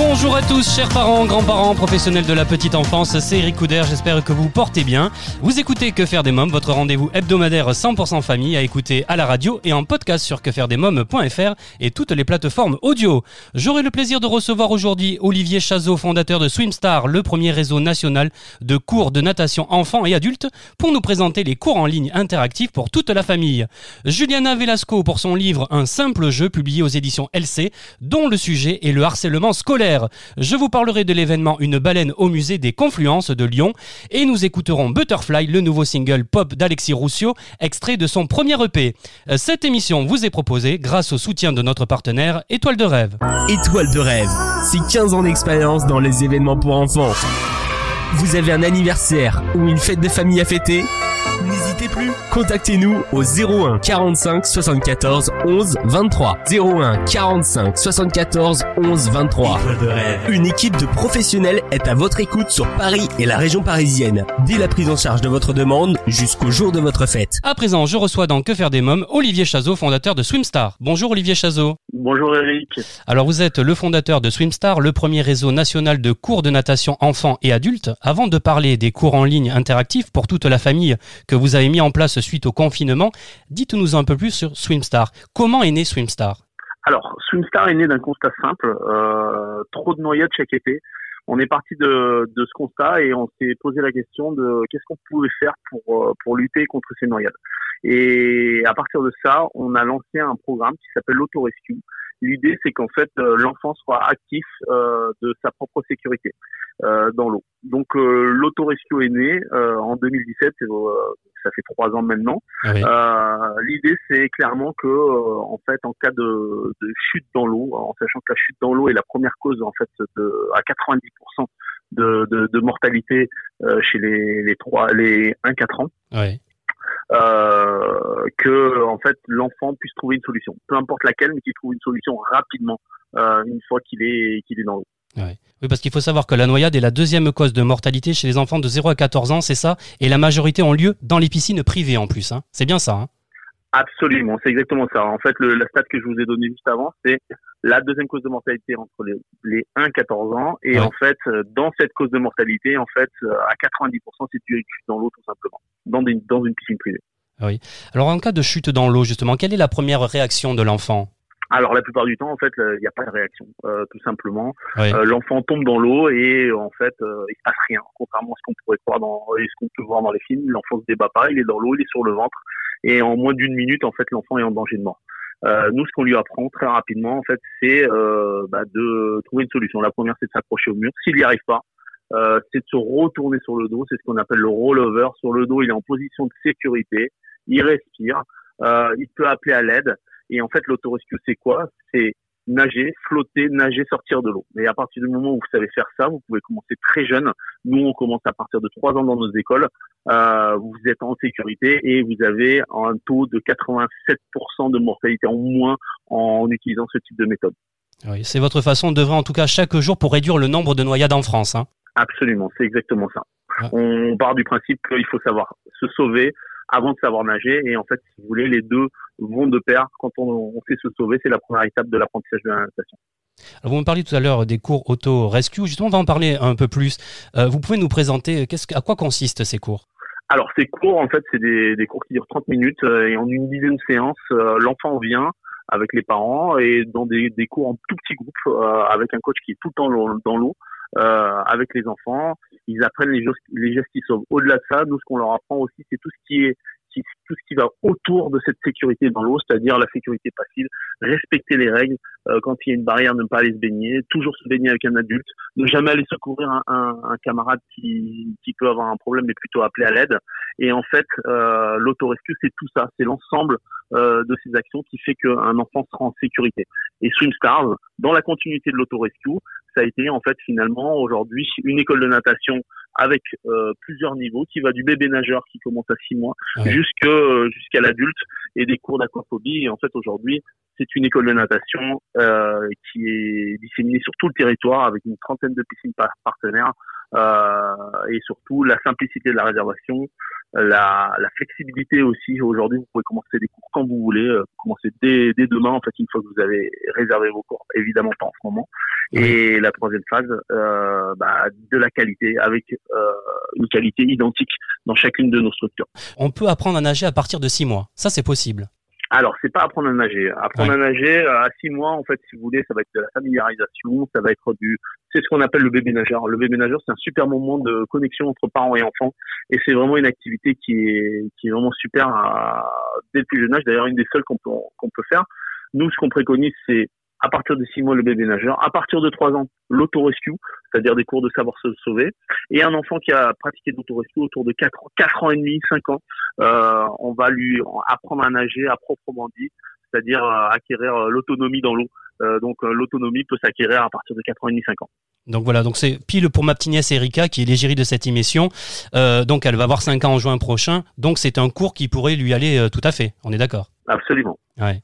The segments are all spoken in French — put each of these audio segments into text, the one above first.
Bonjour à tous, chers parents, grands-parents, professionnels de la petite enfance, c'est Eric Couder, j'espère que vous portez bien. Vous écoutez Que faire des mômes, votre rendez-vous hebdomadaire 100% famille à écouter à la radio et en podcast sur quefairedesmômes.fr et toutes les plateformes audio. J'aurai le plaisir de recevoir aujourd'hui Olivier Chazot, fondateur de Swimstar, le premier réseau national de cours de natation enfants et adultes, pour nous présenter les cours en ligne interactifs pour toute la famille. Juliana Velasco pour son livre Un simple jeu publié aux éditions LC, dont le sujet est le harcèlement scolaire. Je vous parlerai de l'événement Une baleine au musée des Confluences de Lyon et nous écouterons Butterfly, le nouveau single pop d'Alexis Roussio, extrait de son premier EP. Euh, Cette émission vous est proposée grâce au soutien de notre partenaire Étoile de Rêve. Étoile de rêve, c'est 15 ans d'expérience dans les événements pour enfants. Vous avez un anniversaire ou une fête de famille à fêter? N'hésitez plus, contactez-nous au 01 45 74 11 23. 01 45 74 11 23. Une équipe de professionnels est à votre écoute sur Paris et la région parisienne, dès la prise en charge de votre demande jusqu'au jour de votre fête. À présent, je reçois dans Que faire des mômes Olivier Chazot, fondateur de Swimstar. Bonjour Olivier Chazot. Bonjour Eric. Alors vous êtes le fondateur de Swimstar, le premier réseau national de cours de natation enfants et adultes. Avant de parler des cours en ligne interactifs pour toute la famille que vous avez mis en place suite au confinement, dites-nous un peu plus sur Swimstar. Comment est né Swimstar? Alors, Swimstar est né d'un constat simple, euh, trop de noyades chaque été. On est parti de, ce constat et on s'est posé la question de qu'est-ce qu'on pouvait faire pour, euh, pour lutter contre ces noyades. Et à partir de ça, on a lancé un programme qui s'appelle l'Autorescue. L'idée, c'est qu'en fait, euh, l'enfant soit actif euh, de sa propre sécurité euh, dans l'eau. Donc, euh, l'Autorescue est né euh, en 2017, et, euh, ça fait trois ans maintenant. Ah oui. Euh, L'idée, c'est clairement que, euh, en fait, en cas de, de chute dans l'eau, en sachant que la chute dans l'eau est la première cause, en fait, de, à 90% de, de, de mortalité euh, chez les, les trois, les 1-4 ans, Ouais. Euh, que, en fait, l'enfant puisse trouver une solution, peu importe laquelle, mais qu'il trouve une solution rapidement euh, une fois qu'il est, qu'il est dans l'eau. Oui, parce qu'il faut savoir que la noyade est la deuxième cause de mortalité chez les enfants de 0 à 14 ans, c'est ça? Et la majorité ont lieu dans les piscines privées en plus. Hein. C'est bien ça. Hein? Absolument, c'est exactement ça. En fait, le, la stat que je vous ai donnée juste avant, c'est la deuxième cause de mortalité entre les, les 1-14 ans. Et Ouais. en fait, euh, dans cette cause de mortalité, en fait, euh, à 90%, c'est dû à dans l'eau, tout simplement, dans, des, dans une piscine privée. Alors en cas de chute dans l'eau, justement, quelle est la première réaction de l'enfant? Alors, la plupart du temps, en fait, euh, il n'y a pas de réaction, euh, tout simplement. Oui. Euh, L'enfant tombe dans l'eau et en fait, euh, il se passe rien. Contrairement à ce qu'on pourrait croire dans, et ce qu'on peut voir dans les films, l'enfant se débat pas, il est dans l'eau, il est sur le ventre et en moins d'une minute, en fait, l'enfant est en danger de mort. Euh, nous, ce qu'on lui apprend très rapidement, en fait, c'est euh, bah, de trouver une solution. La première, c'est de s'accrocher au mur. S'il n'y arrive pas, euh, c'est de se retourner sur le dos. C'est ce qu'on appelle le rollover. Sur le dos, il est en position de sécurité. Il respire. Euh, il peut appeler à l'aide. Et en fait, l'autorescue, c'est quoi? C'est nager, flotter, nager, sortir de l'eau. Et à partir du moment où vous savez faire ça, vous pouvez commencer très jeune. Nous, on commence à partir de trois ans dans nos écoles. Euh, vous êtes en sécurité et vous avez un taux de 87% de mortalité en moins en utilisant ce type de méthode. Oui, c'est votre façon d'œuvrer en tout cas chaque jour pour réduire le nombre de noyades en France. Hein. Absolument, c'est exactement ça. On part du principe qu'il faut savoir se sauver avant de savoir nager. Et en fait, si vous voulez, les deux vont de pair. Quand on, on sait se sauver, c'est la première étape de l'apprentissage de la natation. Alors, vous me parliez tout à l'heure des cours auto-rescue. Justement, on va en parler un peu plus. Euh, vous pouvez nous présenter que- à quoi consistent ces cours? Alors, ces cours, en fait, c'est des, des cours qui durent 30 minutes euh, et en une dizaine de séances, euh, l'enfant vient avec les parents et dans des, des cours en tout petits groupes euh, avec un coach qui est tout le temps dans l'eau euh, avec les enfants. Ils apprennent les, gestes- qui sauvent. Au-delà de ça, nous, ce qu'on leur apprend aussi, c'est tout ce qui est qui- tout ce qui va autour de cette sécurité dans l'eau, c'est-à-dire la sécurité passive, respecter les règles, euh, quand il y a une barrière, ne pas aller se baigner, toujours se baigner avec un adulte, ne jamais aller secourir un, un, un camarade qui, qui peut avoir un problème, mais plutôt appeler à l'aide. Et en fait, euh, l'autorescue, c'est tout ça, c'est l'ensemble euh, de ces actions qui fait qu'un enfant sera en sécurité. Et Swimstars, dans la continuité de l'autorescue, ça a été en fait finalement aujourd'hui une école de natation avec euh, plusieurs niveaux qui va du bébé nageur qui commence à six mois Ouais. jusque euh, jusqu'à l'adulte et des cours d'aquaphobie. Et en fait aujourd'hui c'est une école de natation euh, qui est disséminée sur tout le territoire avec une trentaine de piscines par- partenaires euh, et surtout la simplicité de la réservation, la, la flexibilité aussi. Aujourd'hui, vous pouvez commencer des cours quand vous voulez, euh, commencer dès, dès demain en fait une fois que vous avez réservé vos cours. Évidemment pas en ce moment. Et la troisième phase, euh, bah, de la qualité avec une qualité identique dans chacune de nos structures. On peut apprendre à nager à partir de 6 mois. Ça, c'est possible. Alors, c'est pas apprendre à nager. Apprendre Ouais. à nager euh, à six mois, en fait, si vous voulez, ça va être de la familiarisation, ça va être du, c'est ce qu'on appelle le bébé nageur. Le bébé nageur, c'est un super moment de connexion entre parents et enfants, et c'est vraiment une activité qui est, qui est vraiment super à- dès le plus jeune âge. D'ailleurs, une des seules qu'on peut, qu'on peut faire. Nous, ce qu'on préconise, c'est à partir de six mois le bébé nageur, à partir de trois ans l'autorescue, c'est-à-dire des cours de savoir se sauver, et un enfant qui a pratiqué l'autorescue autour de quatre, ans- quatre ans et demi, cinq ans, euh, on va lui apprendre à nager à proprement dit, c'est-à-dire euh, acquérir euh, l'autonomie dans l'eau. Donc l'autonomie peut s'acquérir à partir de 4 ans et demi, 5 ans. Donc voilà, donc c'est pile pour ma petite nièce Erika qui est l'égérie de cette émission. Donc elle va avoir 5 ans en juin prochain. Donc c'est un cours qui pourrait lui aller tout à fait. On est d'accord? Absolument. Ouais.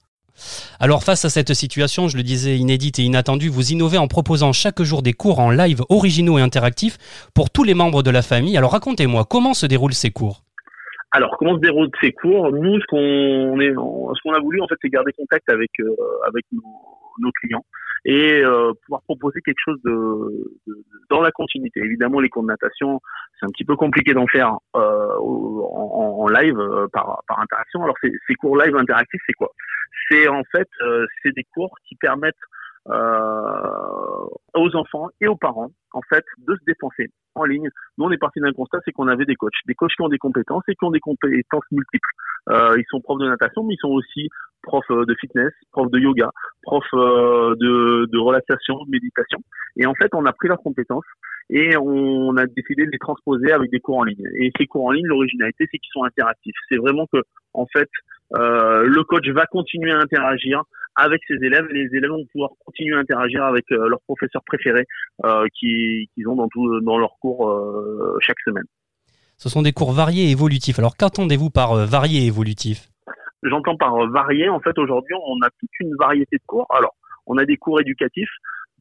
Alors face à cette situation, je le disais inédite et inattendue, vous innovez en proposant chaque jour des cours en live originaux et interactifs pour tous les membres de la famille. Alors racontez-moi, comment se déroulent ces cours? Alors, comment se déroulent ces cours? Nous, ce qu'on a voulu, en fait, c'est garder contact avec euh, nos clients et euh, pouvoir proposer quelque chose de, de- dans la continuité. Évidemment, les cours de natation, c'est un petit peu compliqué d'en faire euh, en, en live euh, par par interaction. Alors, ces, ces cours live interactifs, c'est quoi? C'est en fait, euh, c'est des cours qui permettent aux enfants et aux parents, en fait, de se dépenser en ligne nous, on est parti d'un constat, c'est qu'on avait des coachs, des coachs qui ont des compétences et qui ont des compétences multiples. Euh, ils sont profs de natation, mais ils sont aussi profs euh, de fitness, profs de yoga, profs euh, de, de relaxation, de méditation. Et en fait, on a pris leurs compétences et on a décidé de les transposer avec des cours en ligne. Et ces cours en ligne, l'originalité, c'est qu'ils sont interactifs. C'est vraiment que, en fait, euh, le coach va continuer à interagir avec ses élèves et les élèves vont pouvoir continuer à interagir avec euh, leurs professeurs préférés euh, qui- qu'ils ont dans, tout, dans leurs cours euh, chaque semaine. Ce sont des cours variés et évolutifs. Alors qu'entendez-vous par euh, variés et évolutifs? J'entends par euh, varié, en fait, aujourd'hui, on a toute une variété de cours. Alors, on a des cours éducatifs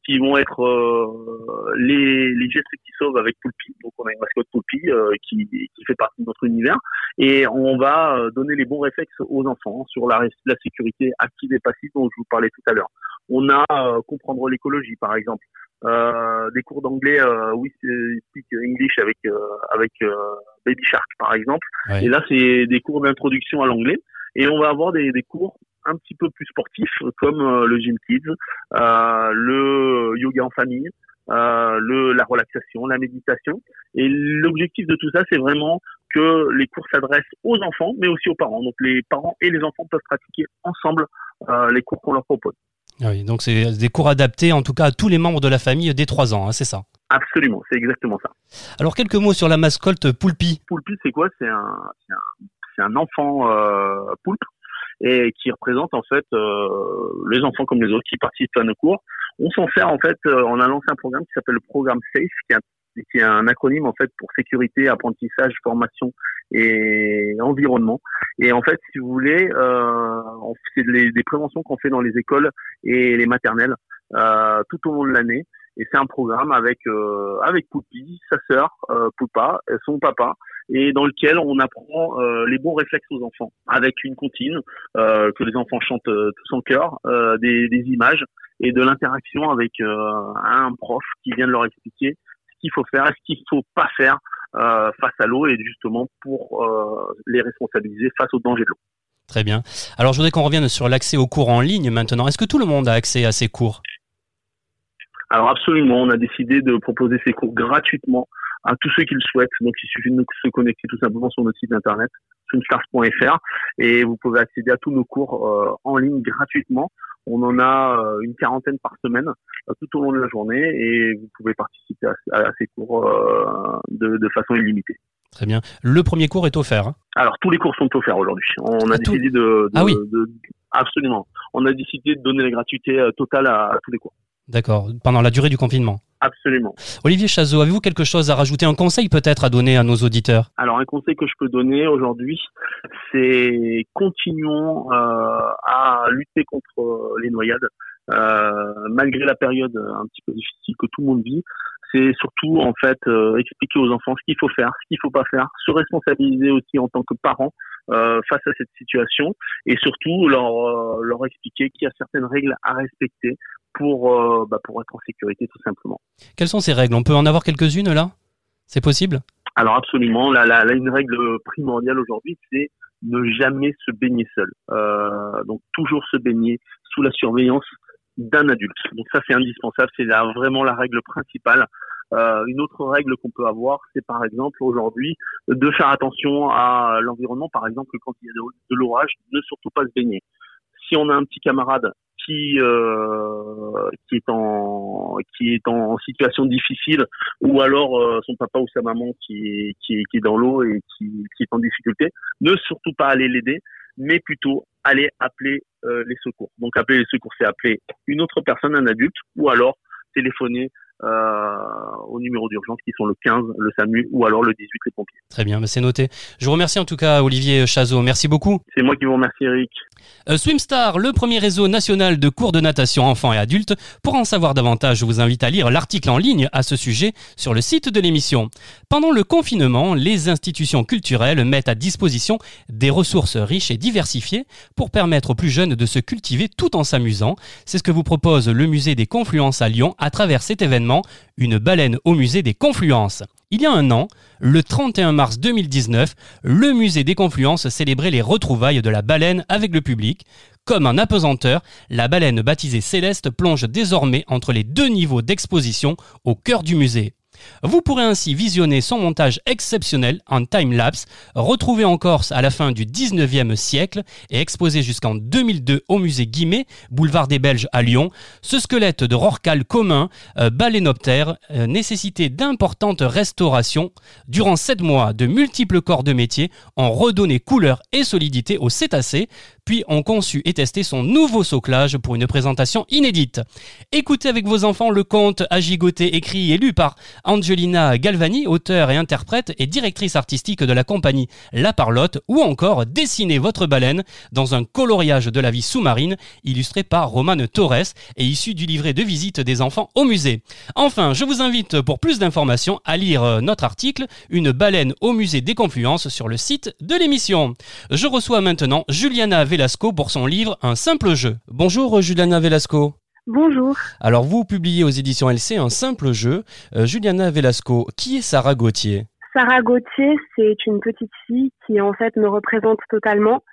qui vont être euh, les, les gestes qui sauvent avec Poulpi. Donc, on a une mascotte Poulpi euh, qui, qui fait partie de notre univers. Et on va euh, donner les bons réflexes aux enfants sur la, la sécurité active et passive dont je vous parlais tout à l'heure. On a euh, comprendre l'écologie, par exemple. Euh, des cours d'anglais, euh, oui, c'est- speak English avec euh, avec euh, Baby Shark, par exemple. Ouais. Et là, c'est des cours d'introduction à l'anglais. Et on va avoir des, des cours un petit peu plus sportifs, comme euh, le gym kids, euh, le yoga en famille, euh, le, la relaxation, la méditation. Et l'objectif de tout ça, c'est vraiment que les cours s'adressent aux enfants, mais aussi aux parents. Donc les parents et les enfants peuvent pratiquer ensemble euh, les cours qu'on leur propose. Ah Oui, donc c'est des cours adaptés en tout cas à tous les membres de la famille dès 3 ans, hein, c'est ça? Absolument, c'est exactement ça. Alors quelques mots sur la mascotte Poulpi. Poulpi, c'est quoi? C'est un, c'est un, un enfant euh, poulpe et qui représente en fait euh, les enfants comme les autres qui participent à nos cours. On s'en sert en fait, on a lancé un programme qui s'appelle le programme SAFE, qui est, un, qui est un acronyme en fait pour sécurité, apprentissage, formation et environnement. Et en fait, si vous voulez, euh, c'est des, des préventions qu'on fait dans les écoles et les maternelles euh, tout au long de l'année. Et c'est un programme avec euh, avec Poulpi, sa sœur euh, Poupa, son papa, et dans lequel on apprend euh, les bons réflexes aux enfants, avec une comptine euh, que les enfants chantent euh, tous en chœur, euh, des, des images et de l'interaction avec euh, un prof qui vient de leur expliquer qu'il faut faire et ce qu'il faut pas faire euh, face à l'eau et justement pour euh, les responsabiliser face au danger de l'eau. Très bien. Alors je voudrais qu'on revienne sur l'accès aux cours en ligne maintenant. Est-ce que tout le monde a accès à ces cours? Alors absolument, on a décidé de proposer ces cours gratuitement à tous ceux qui le souhaitent. Donc il suffit de se connecter tout simplement sur notre site internet swimstars.fr et vous pouvez accéder à tous nos cours euh, en ligne gratuitement. On en a euh, une quarantaine par semaine euh, tout au long de la journée et vous pouvez participer à, à ces cours euh, de, de façon illimitée. Très bien. Le premier cours est offert. hein Alors tous les cours sont offerts aujourd'hui. On a Ah, tout- décidé de, de- Ah oui. de- absolument. On a décidé de donner la gratuité euh, totale à tous les cours. D'accord. Pendant la durée du confinement. Absolument. Olivier Chazot, avez-vous quelque chose à rajouter, un conseil peut-être à donner à nos auditeurs? Alors un conseil que je peux donner aujourd'hui, c'est continuons euh, à lutter contre euh, les noyades, euh, malgré la période un petit peu difficile que tout le monde vit. C'est surtout en fait euh, expliquer aux enfants ce qu'il faut faire, ce qu'il faut pas faire, se responsabiliser aussi en tant que parents euh, face à cette situation, et surtout leur euh, leur expliquer qu'il y a certaines règles à respecter pour bah, pour être en sécurité tout simplement. Quelles sont ces règles? On peut en avoir quelques-unes là? C'est possible? Alors absolument, là, là, là, une règle primordiale aujourd'hui, c'est ne jamais se baigner seul. Donc toujours se baigner sous la surveillance d'un adulte. Donc ça c'est indispensable, c'est vraiment la règle principale. Euh, une autre règle qu'on peut avoir, c'est par exemple aujourd'hui de faire attention à l'environnement. Par exemple, quand il y a de, de l'orage, ne surtout pas se baigner. Si on a un petit camarade qui euh, qui est en qui est en situation difficile ou alors euh, son papa ou sa maman qui est, qui est, qui est dans l'eau et qui, qui est en difficulté, ne surtout pas aller l'aider, mais plutôt aller appeler euh, les secours. Donc appeler les secours, c'est appeler une autre personne, un adulte, ou alors téléphoner au numéro d'urgence qui sont le 15, le SAMU, ou alors le 18, les pompiers. Très bien, mais c'est noté. Je vous remercie en tout cas Olivier Chazot, merci beaucoup. C'est moi qui vous remercie, Eric. Euh, Swimstar, le premier réseau national de cours de natation enfants et adultes. Pour en savoir davantage, je vous invite à lire l'article en ligne à ce sujet sur le site de l'émission. Pendant le confinement, les institutions culturelles mettent à disposition des ressources riches et diversifiées pour permettre aux plus jeunes de se cultiver tout en s'amusant. C'est ce que vous propose le musée des Confluences à Lyon à travers cet événement, une baleine au musée des Confluences. Il y a un an, le 31 mars 2019, le musée des Confluences célébrait les retrouvailles de la baleine avec le public. Comme un apesanteur, la baleine baptisée Céleste plonge désormais entre les deux niveaux d'exposition au cœur du musée. Vous pourrez ainsi visionner son montage exceptionnel en time-lapse, retrouvé en Corse à la fin du 19e siècle et exposé jusqu'en 2002 au musée Guimet, boulevard des Belges à Lyon. Ce squelette de rorcal commun, euh, euh, nécessitait d'importantes restaurations. Durant sept mois, de multiples corps de métier ont redonné couleur et solidité au cétacé, puis ont conçu et testé son nouveau soclage pour une présentation inédite. Écoutez avec vos enfants le conte à gigoter écrit et lu par Angelina Galvani, auteure et interprète et directrice artistique de la compagnie La Parlotte, ou encore dessinez votre baleine dans un coloriage de la vie sous-marine illustré par Romane Torres et issu du livret de visite des enfants au musée. Enfin, je vous invite pour plus d'informations à lire euh, notre article Une baleine au musée des Confluences sur le site de l'émission. Je reçois maintenant Juliana Velasco pour son livre Un simple jeu. Bonjour Juliana Velasco. Bonjour. Alors vous publiez aux éditions LC un simple jeu. Euh, Juliana Velasco, qui est Sarah Gauthier? Sarah Gauthier, c'est une petite fille qui en fait me représente totalement.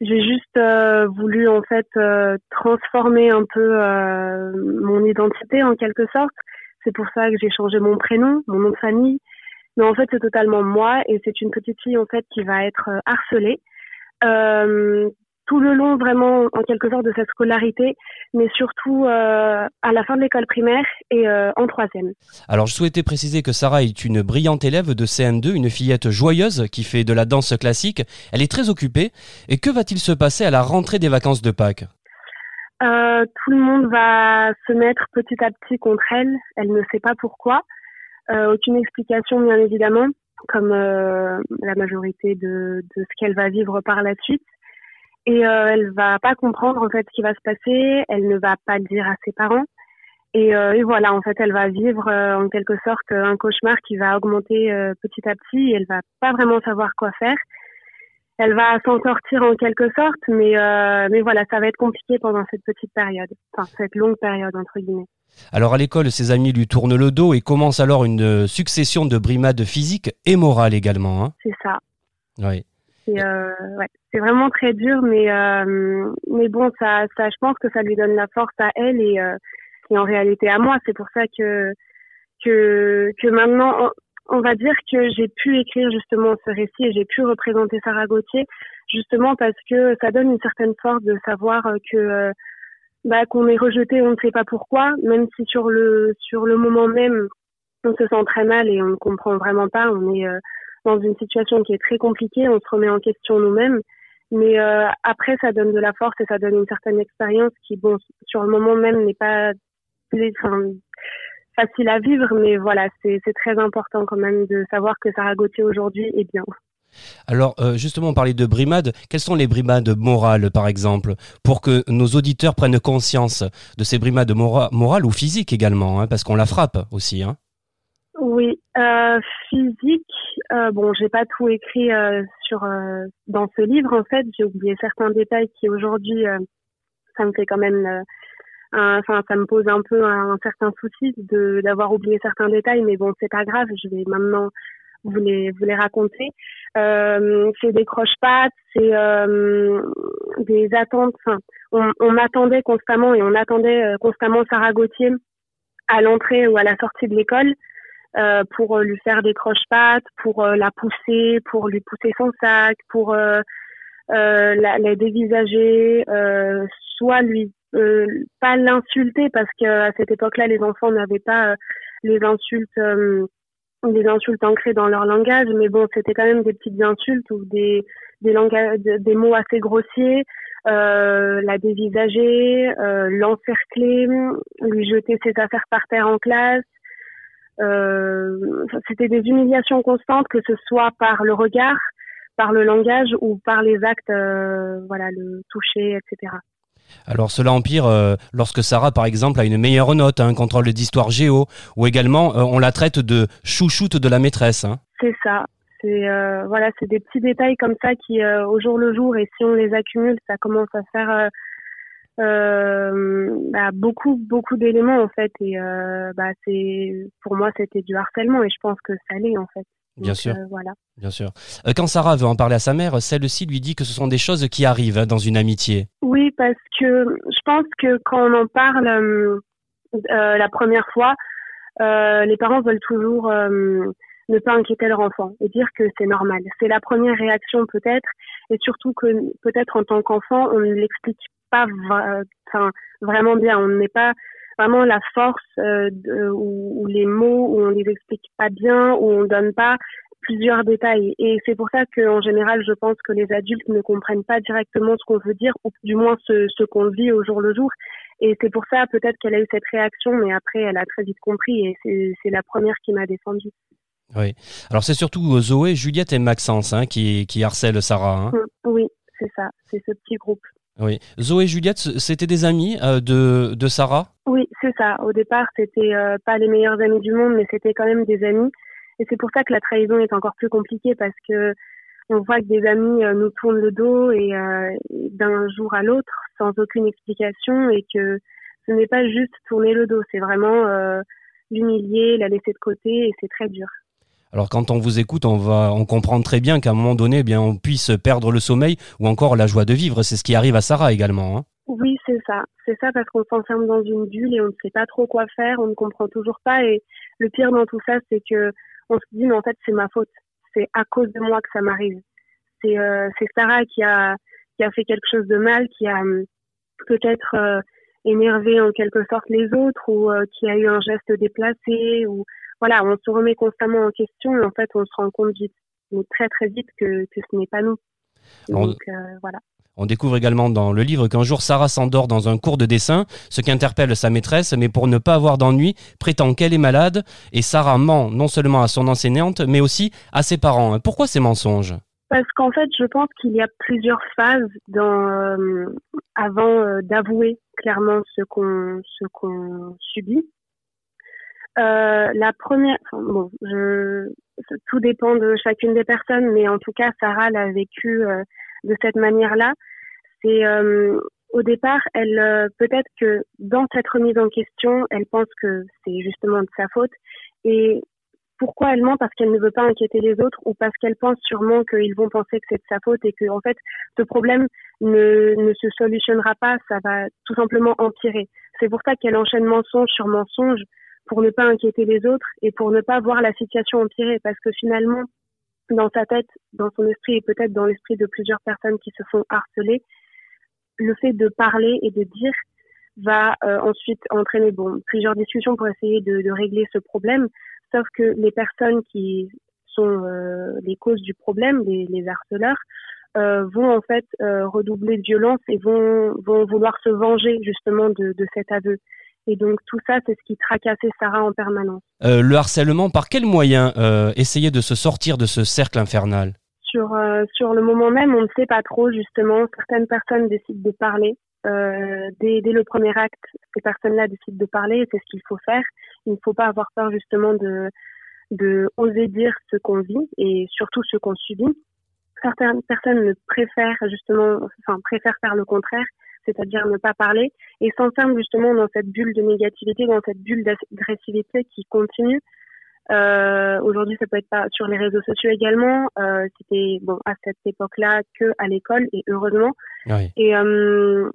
J'ai juste euh, voulu en fait euh, transformer un peu euh, mon identité en quelque sorte. C'est pour ça que j'ai changé mon prénom, mon nom de famille. Mais en fait, c'est totalement moi et c'est une petite fille en fait qui va être euh, harcelée euh, tout le long vraiment en quelque sorte de sa scolarité, mais surtout euh, à la fin de l'école primaire et euh, en troisième. Alors je souhaitais préciser que Sarah est une brillante élève de CM2, une fillette joyeuse qui fait de la danse classique. Elle est très occupée. Et que va-t-il se passer à la rentrée des vacances de Pâques? Euh, tout le monde va se mettre petit à petit contre elle. Elle ne sait pas pourquoi. Aucune explication, bien évidemment, comme la majorité de, de ce qu'elle va vivre par la suite. Et euh, elle va pas comprendre en fait ce qui va se passer. Elle ne va pas le dire à ses parents. Et, euh, et voilà, en fait, elle va vivre euh, en quelque sorte un cauchemar qui va augmenter euh, petit à petit. Et elle va pas vraiment savoir quoi faire. Elle va s'en sortir en quelque sorte, mais euh, mais voilà, ça va être compliqué pendant cette petite période, enfin cette longue période entre guillemets. Alors à l'école, ses amis lui tournent le dos et commence alors une euh, succession de brimades physiques et morales également. Hein C'est ça. oui. C'est euh, ouais, c'est vraiment très dur, mais euh, mais bon, ça, ça, je pense que ça lui donne la force à elle et, euh, et en réalité à moi. C'est pour ça que que que maintenant, on, on va dire que j'ai pu écrire justement ce récit et j'ai pu représenter Sarah Gauthier, justement parce que ça donne une certaine force de savoir que euh, bah, qu'on est rejeté, on ne sait pas pourquoi, même si sur le sur le moment même on se sent très mal et on ne comprend vraiment pas, on est euh, dans une situation qui est très compliquée, on se remet en question nous-mêmes. Mais euh, après, ça donne de la force et ça donne une certaine expérience qui, bon, sur le moment même, n'est pas facile à vivre. Mais voilà, c'est très important quand même de savoir que Sarah Gauthier aujourd'hui est bien. Alors, euh, justement, on parlait de brimades. Quelles sont les brimades morales, par exemple, pour que nos auditeurs prennent conscience de ces brimades morales ou physiques également, hein, parce qu'on la frappe aussi. Hein? Oui, euh, physique. Euh, bon, j'ai pas tout écrit euh, sur euh, dans ce livre. En fait, j'ai oublié certains détails qui aujourd'hui, ça me fait quand même, enfin, ça me pose un peu un, certain souci de d'avoir oublié certains détails. Mais bon, c'est pas grave. Je vais maintenant vous les vous les raconter. c'est des croche-pattes, c'est des attentes. Enfin, on, on attendait constamment et on attendait constamment Sarah Gauthier à l'entrée ou à la sortie de l'école. Euh, pour euh, lui faire des croche-pattes, pour euh, la pousser, pour lui pousser son sac, pour la, la, dévisager, soit lui pas l'insulter parce qu'à cette époque-là les enfants n'avaient pas les insultes des insultes ancrées dans leur langage, mais bon, c'était quand même des petites insultes ou des des langages, des mots assez grossiers, euh, la dévisager, euh, l'encercler, lui jeter ses affaires par terre en classe, euh, c'était des humiliations constantes, que ce soit par le regard, par le langage ou par les actes, euh, voilà, le toucher, etc. Alors cela empire euh, lorsque Sarah, par exemple, a une meilleure note, un hein, contrôle d'histoire géo, ou également on la traite de chouchoute de la maîtresse. Hein. C'est ça. C'est voilà, c'est des petits détails comme ça qui, au jour le jour, et si on les accumule, ça commence à faire euh, bah, beaucoup beaucoup d'éléments en fait et euh, bah c'est pour moi c'était du harcèlement et je pense que ça l'est en fait. Bien sûr. Euh, voilà. Bien sûr. Quand Sarah veut en parler à sa mère, celle-ci lui dit que ce sont des choses qui arrivent hein, dans une amitié. Oui, parce que je pense que quand on en parle la première fois, les parents veulent toujours ne pas inquiéter leur enfant et dire que c'est normal. C'est la première réaction peut-être, et surtout que peut-être en tant qu'enfant, on ne l'explique pas enfin, vraiment bien. On n'est pas vraiment la force euh, ou, les mots où on les explique pas bien, où on donne pas plusieurs détails. Et c'est pour ça qu'en général, je pense que les adultes ne comprennent pas directement ce qu'on veut dire, ou du moins ce, ce qu'on vit au jour le jour. Et c'est pour ça peut-être qu'elle a eu cette réaction, mais après, elle a très vite compris et c'est la première qui m'a défendue. Oui. Alors c'est surtout Zoé, Juliette et Maxence hein, qui, qui harcèlent Sarah. Hein. Oui, c'est ça, c'est ce petit groupe. Oui. Zoé et Juliette, c'était des amis euh, de, de Sarah? Oui, c'est ça. Au départ, c'était euh, pas les meilleurs amis du monde, mais c'était quand même des amis. Et c'est pour ça que la trahison est encore plus compliquée parce que on voit que des amis euh, nous tournent le dos et d'un jour à l'autre sans aucune explication et que ce n'est pas juste tourner le dos, c'est vraiment l'humilier, la laisser de côté et c'est très dur. Alors quand on vous écoute, on va, on comprend très bien qu'à un moment donné, eh bien, on puisse perdre le sommeil ou encore la joie de vivre. C'est ce qui arrive à Sarah également. Hein. Oui, c'est ça. C'est ça parce qu'on s'enferme dans une bulle et on ne sait pas trop quoi faire, on ne comprend toujours pas. Et le pire dans tout ça, c'est que on se dit mais en fait c'est ma faute. C'est à cause de moi que ça m'arrive. C'est euh, Sarah qui a qui a fait quelque chose de mal, qui a hum, peut-être euh, énervé en quelque sorte les autres ou euh, qui a eu un geste déplacé ou voilà, on se remet constamment en question et en fait, on se rend compte vite, très très vite que, ce n'est pas nous. Donc, on, euh, voilà. On découvre également dans le livre qu'un jour Sarah s'endort dans un cours de dessin, ce qui interpelle sa maîtresse, mais pour ne pas avoir d'ennui, prétend qu'elle est malade et Sarah ment non seulement à son enseignante, mais aussi à ses parents. Pourquoi ces mensonges? Parce qu'en fait, je pense qu'il y a plusieurs phases dans, euh, avant euh, d'avouer clairement ce qu'on ce qu'on subit. Euh, la première, bon, je, tout dépend de chacune des personnes, mais en tout cas, Sarah l'a vécu euh, de cette manière-là. C'est euh, au départ, elle euh, peut-être que dans cette remise en question, elle pense que c'est justement de sa faute. Et pourquoi elle ment? Parce qu'elle ne veut pas inquiéter les autres ou parce qu'elle pense sûrement qu'ils vont penser que c'est de sa faute et que en fait, ce problème ne, ne se solutionnera pas, ça va tout simplement empirer. C'est pour ça qu'elle enchaîne mensonge sur mensonge pour ne pas inquiéter les autres et pour ne pas voir la situation empirer parce que finalement dans sa tête, dans son esprit et peut-être dans l'esprit de plusieurs personnes qui se font harceler, le fait de parler et de dire va euh, ensuite entraîner bon plusieurs discussions pour essayer de, de, régler ce problème. Sauf que les personnes qui sont les causes du problème, les, les harceleurs, vont en fait redoubler de violence et vont, vont vouloir se venger justement de, de cet aveu. Et donc tout ça, c'est ce qui tracassait Sarah en permanence. Euh, le harcèlement, par quels moyens euh, essayer de se sortir de ce cercle infernal? Sur, euh, sur le moment même, on ne sait pas trop justement. Certaines personnes décident de parler. Euh, dès, dès, le premier acte, ces personnes-là décident de parler et c'est ce qu'il faut faire. Il ne faut pas avoir peur justement de, de oser dire ce qu'on vit et surtout ce qu'on subit. Certaines personnes préfèrent justement, enfin préfèrent faire le contraire c'est-à-dire ne pas parler, et s'enferme justement dans cette bulle de négativité, dans cette bulle d'agressivité qui continue. Euh, Aujourd'hui, ça peut être pas sur les réseaux sociaux également. Euh, C'était bon à cette époque-là que à l'école, et heureusement. Oui. Et euh,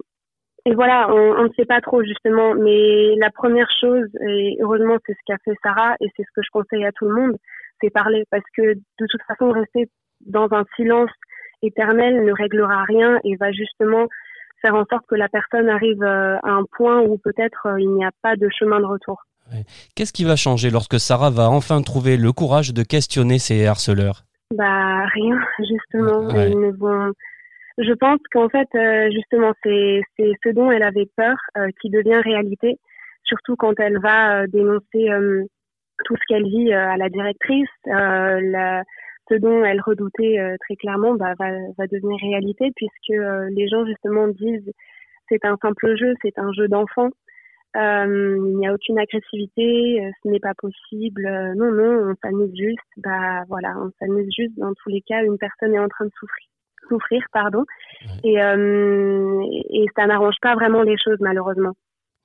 et voilà, on ne sait pas trop justement, mais la première chose, et heureusement, c'est ce qu'a fait Sarah, et c'est ce que je conseille à tout le monde, c'est parler, parce que de toute façon, rester dans un silence éternel ne réglera rien et va justement faire en sorte que la personne arrive euh, à un point où peut-être euh, il n'y a pas de chemin de retour. Qu'est-ce qui va changer lorsque Sarah va enfin trouver le courage de questionner ses harceleurs? Bah rien, justement. Ils ne vont... Je pense qu'en fait, euh, justement, c'est ce dont elle avait peur qui devient réalité, surtout quand elle va dénoncer tout ce qu'elle vit à la directrice, la, ce dont elle redoutait euh, très clairement bah, va, va, devenir réalité puisque euh, les gens justement disent c'est un simple jeu, c'est un jeu d'enfant. Euh, il n'y a aucune agressivité, ce n'est pas possible. non, non, on s'amuse juste. Bah voilà, on s'amuse juste. Dans tous les cas, une personne est en train de souffrir, souffrir, pardon, et, et ça n'arrange pas vraiment les choses malheureusement.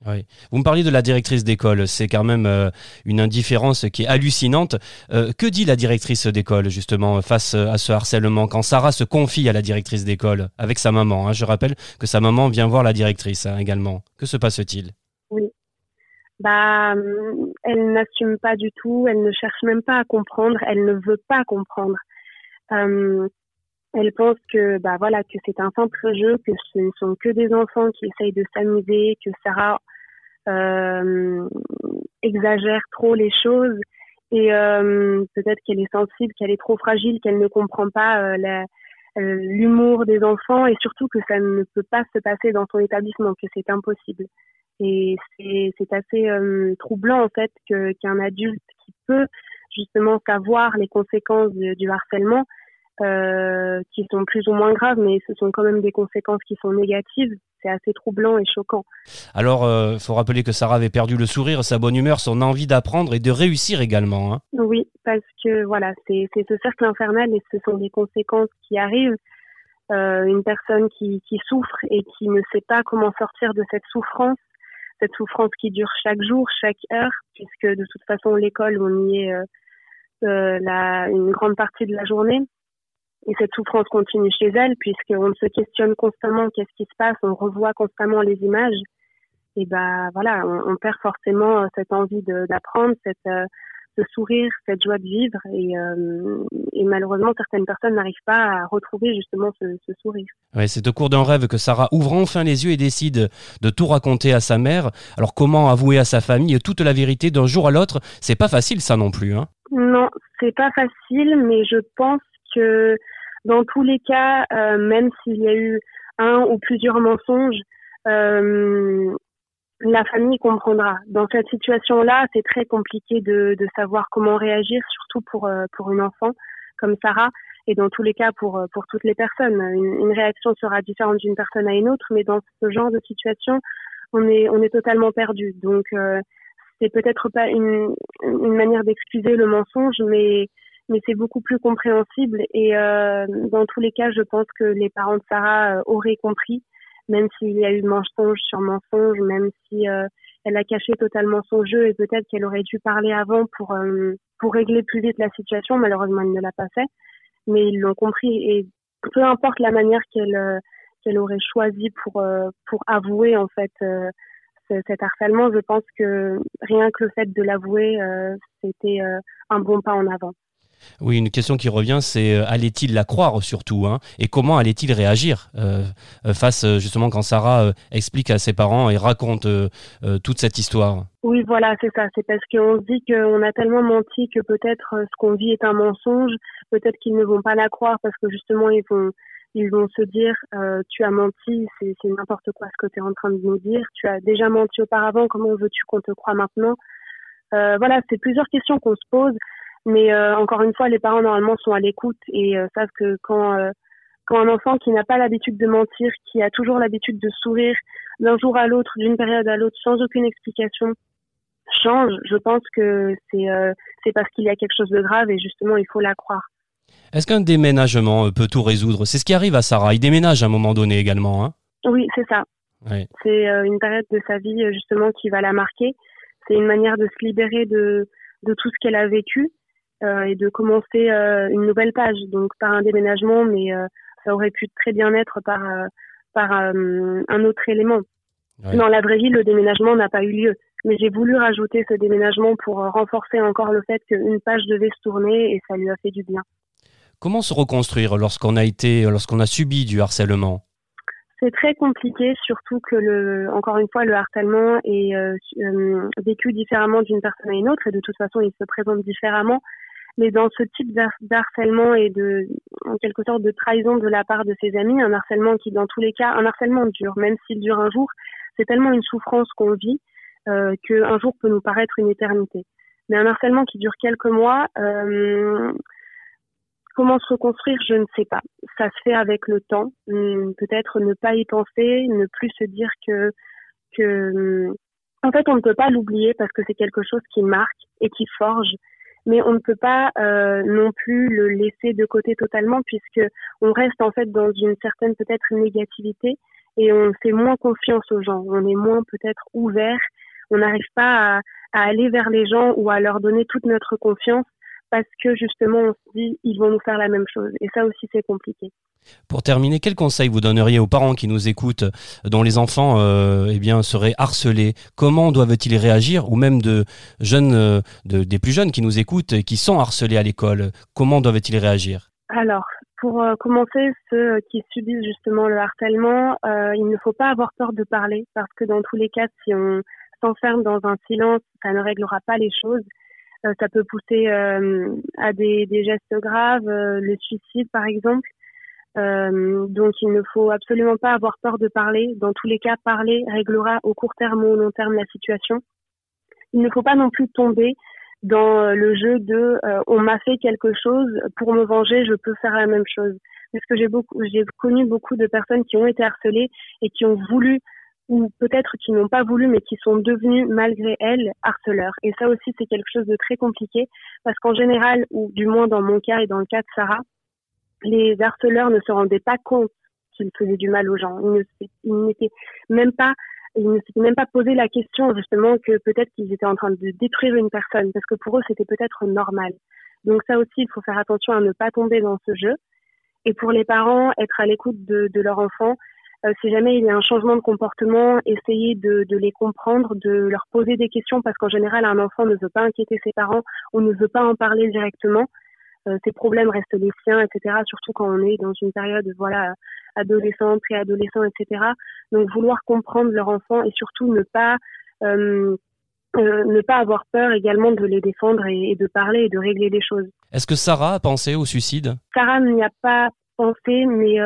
Oui. Vous me parliez de la directrice d'école, c'est quand même euh, une indifférence qui est hallucinante. Euh, que dit la directrice d'école justement face à ce harcèlement quand Sarah se confie à la directrice d'école avec sa maman hein? Je rappelle que sa maman vient voir la directrice hein, également. Que se passe-t-il? Oui. Bah, elle n'assume pas du tout, elle ne cherche même pas à comprendre, elle ne veut pas comprendre. Euh, elle pense que bah voilà que c'est un simple jeu, que ce ne sont que des enfants qui essayent de s'amuser, que Sarah euh, exagère trop les choses et euh, peut-être qu'elle est sensible, qu'elle est trop fragile, qu'elle ne comprend pas euh, euh, l'humour des enfants et surtout que ça ne peut pas se passer dans son établissement, que c'est impossible. Et c'est assez euh, troublant en fait qu'un adulte qui peut justement savoir les conséquences du harcèlement euh, qui sont plus ou moins graves, mais ce sont quand même des conséquences qui sont négatives. C'est assez troublant et choquant. Alors, il euh, faut rappeler que Sarah avait perdu le sourire, sa bonne humeur, son envie d'apprendre et de réussir également. Hein. Oui, parce que voilà, c'est ce cercle infernal et ce sont des conséquences qui arrivent. Euh, une personne qui, qui souffre et qui ne sait pas comment sortir de cette souffrance, cette souffrance qui dure chaque jour, chaque heure, puisque de toute façon l'école on y est euh, la, une grande partie de la journée. Et cette souffrance continue chez elle puisqu'on se questionne constamment qu'est-ce qui se passe, on revoit constamment les images. Et ben voilà, on, perd forcément euh, cette envie d'apprendre, cette euh, ce sourire, cette joie de vivre. Et, euh, et malheureusement, certaines personnes n'arrivent pas à retrouver justement ce, ce sourire. Ouais, c'est au cours d'un rêve que Sarah ouvre enfin les yeux et décide de tout raconter à sa mère. Alors comment avouer à sa famille toute la vérité d'un jour à l'autre? C'est pas facile ça non plus. Hein non, c'est pas facile, mais je pense que dans tous les cas, euh, même s'il y a eu un ou plusieurs mensonges, euh, la famille comprendra. Dans cette situation-là, c'est très compliqué de, savoir comment réagir, surtout pour, euh, pour une enfant comme Sarah, et dans tous les cas pour, pour toutes les personnes. Une, une réaction sera différente d'une personne à une autre, mais dans ce genre de situation, on est, on est totalement perdu. Donc, euh, c'est peut-être pas une, une manière d'excuser le mensonge, mais mais c'est beaucoup plus compréhensible. Et euh, dans tous les cas, je pense que les parents de Sarah euh, auraient compris, même s'il y a eu mensonge sur mensonge, même si euh, elle a caché totalement son jeu et peut-être qu'elle aurait dû parler avant pour euh, pour régler plus vite la situation. Malheureusement, elle ne l'a pas fait, mais ils l'ont compris. Et peu importe la manière qu'elle qu'elle aurait choisi pour pour avouer en fait cet harcèlement, je pense que rien que le fait de l'avouer, c'était un bon pas en avant. Oui, une question qui revient, c'est euh, allait-il la croire surtout hein? Et comment allait-il réagir euh, euh, face justement quand Sarah explique à ses parents et raconte toute cette histoire? Oui, voilà, c'est ça. C'est parce qu'on se dit qu'on a tellement menti que peut-être ce qu'on vit est un mensonge. Peut-être qu'ils ne vont pas la croire parce que justement ils vont ils vont se dire tu as menti, c'est n'importe quoi ce que tu es en train de nous dire. Tu as déjà menti auparavant, comment veux-tu qu'on te croie maintenant? Voilà, c'est plusieurs questions qu'on se pose. Mais euh, encore une fois, les parents normalement sont à l'écoute et euh, savent que quand euh, quand un enfant qui n'a pas l'habitude de mentir, qui a toujours l'habitude de sourire d'un jour à l'autre, d'une période à l'autre, sans aucune explication, change, je pense que c'est c'est parce qu'il y a quelque chose de grave et justement il faut la croire. Est-ce qu'un déménagement peut tout résoudre? C'est ce qui arrive à Sarah. Il déménage à un moment donné également. Hein oui, c'est ça. C'est une période de sa vie justement qui va la marquer. C'est une manière de se libérer de, de tout ce qu'elle a vécu euh, et de commencer euh, une nouvelle page. Donc par un déménagement, mais euh, ça aurait pu très bien être par par un autre élément. Dans la vraie vie, le déménagement n'a pas eu lieu. Mais j'ai voulu rajouter ce déménagement pour renforcer encore le fait qu'une page devait se tourner et ça lui a fait du bien. Comment se reconstruire lorsqu'on a été, lorsqu'on a subi du harcèlement? C'est très compliqué, surtout que le, encore une fois, le harcèlement est vécu différemment d'une personne à une autre et de toute façon, il se présente différemment. Mais dans ce type d'harcèlement et de, en quelque sorte, de trahison de la part de ses amis, un harcèlement qui, dans tous les cas, un harcèlement dure, même s'il dure un jour, c'est tellement une souffrance qu'on vit euh, qu'un jour peut nous paraître une éternité. Mais un harcèlement qui dure quelques mois, euh, comment se reconstruire, je ne sais pas. Ça se fait avec le temps. Hum, peut-être ne pas y penser, ne plus se dire que que en fait on ne peut pas l'oublier parce que c'est quelque chose qui marque et qui forge mais on ne peut pas euh, non plus le laisser de côté totalement puisque on reste en fait dans une certaine peut-être négativité et on fait moins confiance aux gens, on est moins peut-être ouvert, on n'arrive pas à, à, aller vers les gens ou à leur donner toute notre confiance parce que justement on se dit ils vont nous faire la même chose. Et ça aussi c'est compliqué. Pour terminer, quel conseil vous donneriez aux parents qui nous écoutent, dont les enfants euh, eh seraient harcelés? Comment doivent-ils réagir? Ou même de jeunes, euh, de, des plus jeunes qui nous écoutent et qui sont harcelés à l'école, comment doivent-ils réagir? Alors, pour euh, commencer, ceux qui subissent justement le harcèlement, il ne faut pas avoir peur de parler parce que dans tous les cas, si on s'enferme dans un silence, ça ne réglera pas les choses. ça peut pousser à des, gestes graves, le suicide par exemple. Euh, donc il ne faut absolument pas avoir peur de parler. Dans tous les cas, parler réglera au court terme ou au long terme la situation. Il ne faut pas non plus tomber dans euh, le jeu de euh, on m'a fait quelque chose pour me venger, je peux faire la même chose. Parce que j'ai beaucoup, j'ai connu beaucoup de personnes qui ont été harcelées et qui ont voulu ou peut-être qui n'ont pas voulu mais qui sont devenues malgré elles harceleurs. Et ça aussi c'est quelque chose de très compliqué parce qu'en général, ou du moins dans mon cas et dans le cas de Sarah, les harceleurs ne se rendaient pas compte qu'ils faisaient du mal aux gens. Ils n'étaient même pas ils ne s'étaient même pas posé la question justement que peut-être qu'ils étaient en train de détruire une personne parce que pour eux c'était peut-être normal. Donc ça aussi il faut faire attention à ne pas tomber dans ce jeu. Et pour les parents, être à l'écoute de, leur enfant. Euh, si jamais il y a un changement de comportement, essayer de, de les comprendre, de leur poser des questions parce qu'en général un enfant ne veut pas inquiéter ses parents ou ne veut pas en parler directement. Euh, ces problèmes restent les siens, etc. Surtout quand on est dans une période, voilà, adolescent, préadolescent, etc. Donc vouloir comprendre leur enfant et surtout ne pas euh, euh, ne pas avoir peur également de les défendre et, de parler et de régler les choses. Est-ce que Sarah a pensé au suicide? Sarah n'y a pas pensé, mais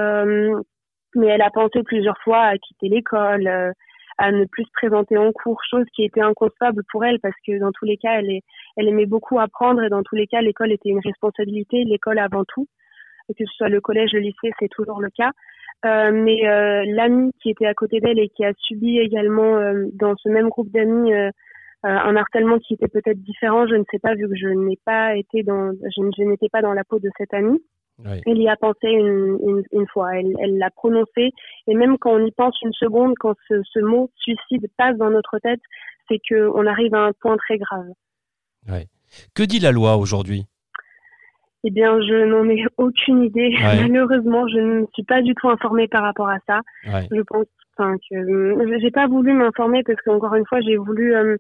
mais elle a pensé plusieurs fois à quitter l'école, à ne plus se présenter en cours, chose qui était inconcevable pour elle parce que dans tous les cas, elle, est, elle aimait beaucoup apprendre et dans tous les cas, l'école était une responsabilité, l'école avant tout. Et que ce soit le collège, le lycée, c'est toujours le cas. Euh, mais euh, l'amie qui était à côté d'elle et qui a subi également euh, dans ce même groupe d'amis euh, un harcèlement qui était peut-être différent, je ne sais pas vu que je n'ai pas été dans, je, n'étais pas dans la peau de cette amie. Elle y a pensé une, une, fois, elle l'a prononcé, et même quand on y pense une seconde, quand ce, ce mot suicide passe dans notre tête, c'est qu'on arrive à un point très grave. Ouais. Que dit la loi aujourd'hui? Eh bien, je n'en ai aucune idée. Malheureusement, je ne suis pas du tout informée par rapport à ça. Je pense enfin, que euh, j'ai pas voulu m'informer parce qu'encore une fois, j'ai voulu euh,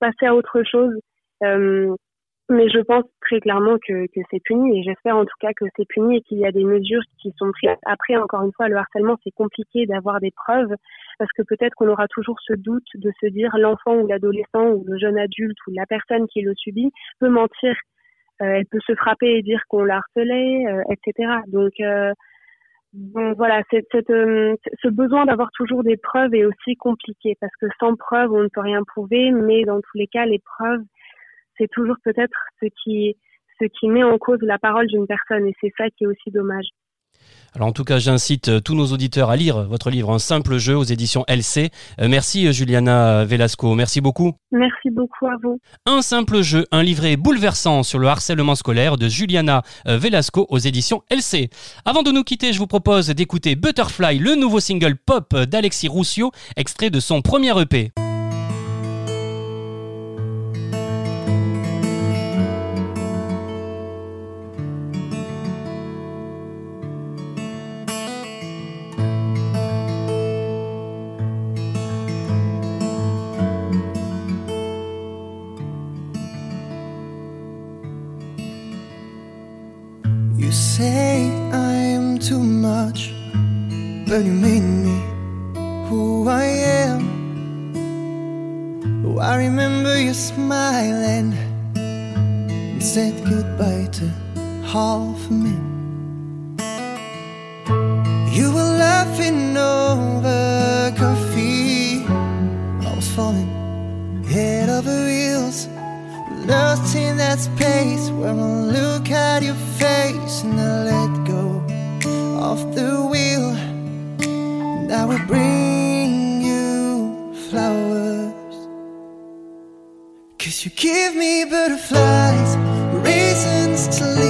passer à autre chose. Euh, Mais je pense très clairement que, que c'est puni et j'espère en tout cas que c'est puni et qu'il y a des mesures qui sont prises. Après, encore une fois, le harcèlement, c'est compliqué d'avoir des preuves parce que peut-être qu'on aura toujours ce doute de se dire l'enfant ou l'adolescent ou le jeune adulte ou la personne qui le subit peut mentir. Euh, elle peut se frapper et dire qu'on l'a harcelé, euh, etc. Donc, euh, donc voilà, ce besoin d'avoir toujours des preuves est aussi compliqué parce que sans preuves, on ne peut rien prouver, mais dans tous les cas, les preuves c'est toujours peut-être ce qui met en cause la parole d'une personne et c'est ça qui est aussi dommage. Alors en tout cas, j'incite euh, tous nos auditeurs à lire votre livre Un simple jeu aux éditions LC. Euh, merci euh, Juliana Velasco, merci beaucoup. Merci beaucoup à vous. Un simple jeu, un livret bouleversant sur le harcèlement scolaire de Juliana Velasco aux éditions LC. Avant de nous quitter, je vous propose d'écouter Butterfly, le nouveau single pop d'Alexis Roussio, extrait de son premier EP. You say I am too much, but you made me who I am. Oh, I remember you smiling and said goodbye to half of me. You were laughing over coffee. I was falling head over heels. Lost in that space where I look at your and I let go of the wheel. And I will bring you flowers. Cause you give me butterflies, reasons to leave.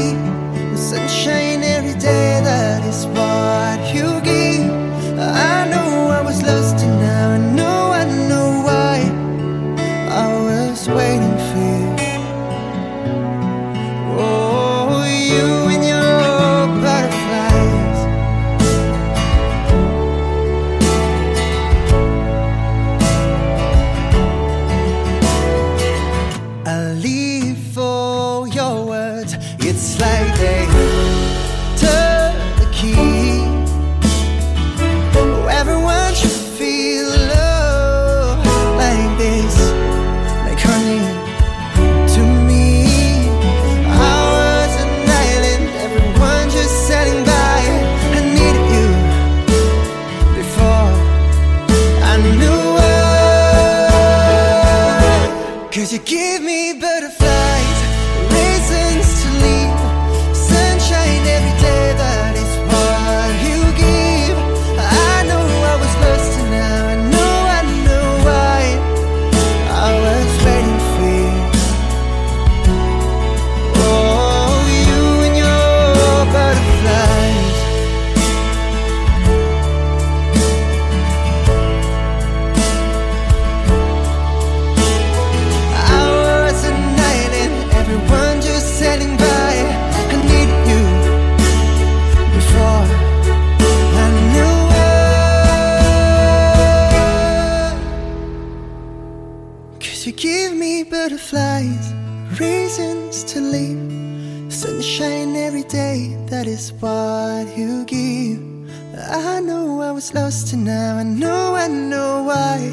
And now I know, I know why.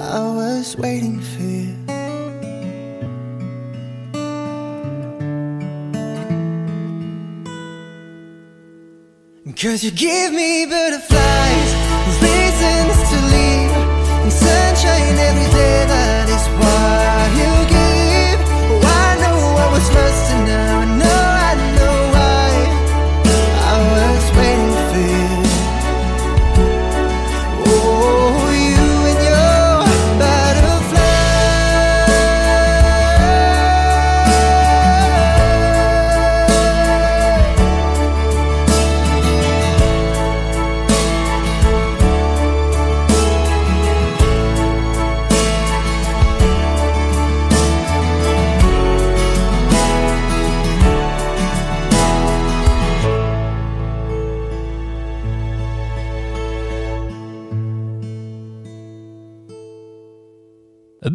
I was waiting for you. Cause you give me butterflies,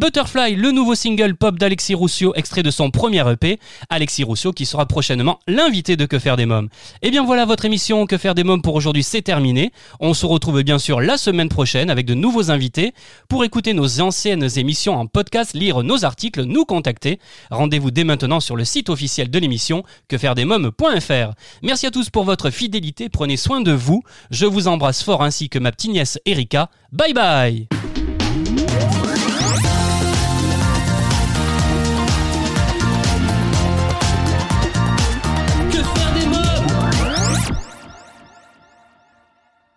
Butterfly, le nouveau single pop d'Alexis Roussio, extrait de son premier EP. Alexis Roussio qui sera prochainement l'invité de Que faire des mômes. Et bien voilà, votre émission Que faire des mômes pour aujourd'hui, c'est terminé. On se retrouve bien sûr la semaine prochaine avec de nouveaux invités. Pour écouter nos anciennes émissions en podcast, lire nos articles, nous contacter. Rendez-vous dès maintenant sur le site officiel de l'émission quefairedesmômes.fr. Merci à tous pour votre fidélité, prenez soin de vous. Je vous embrasse fort ainsi que ma petite nièce Erika. Bye bye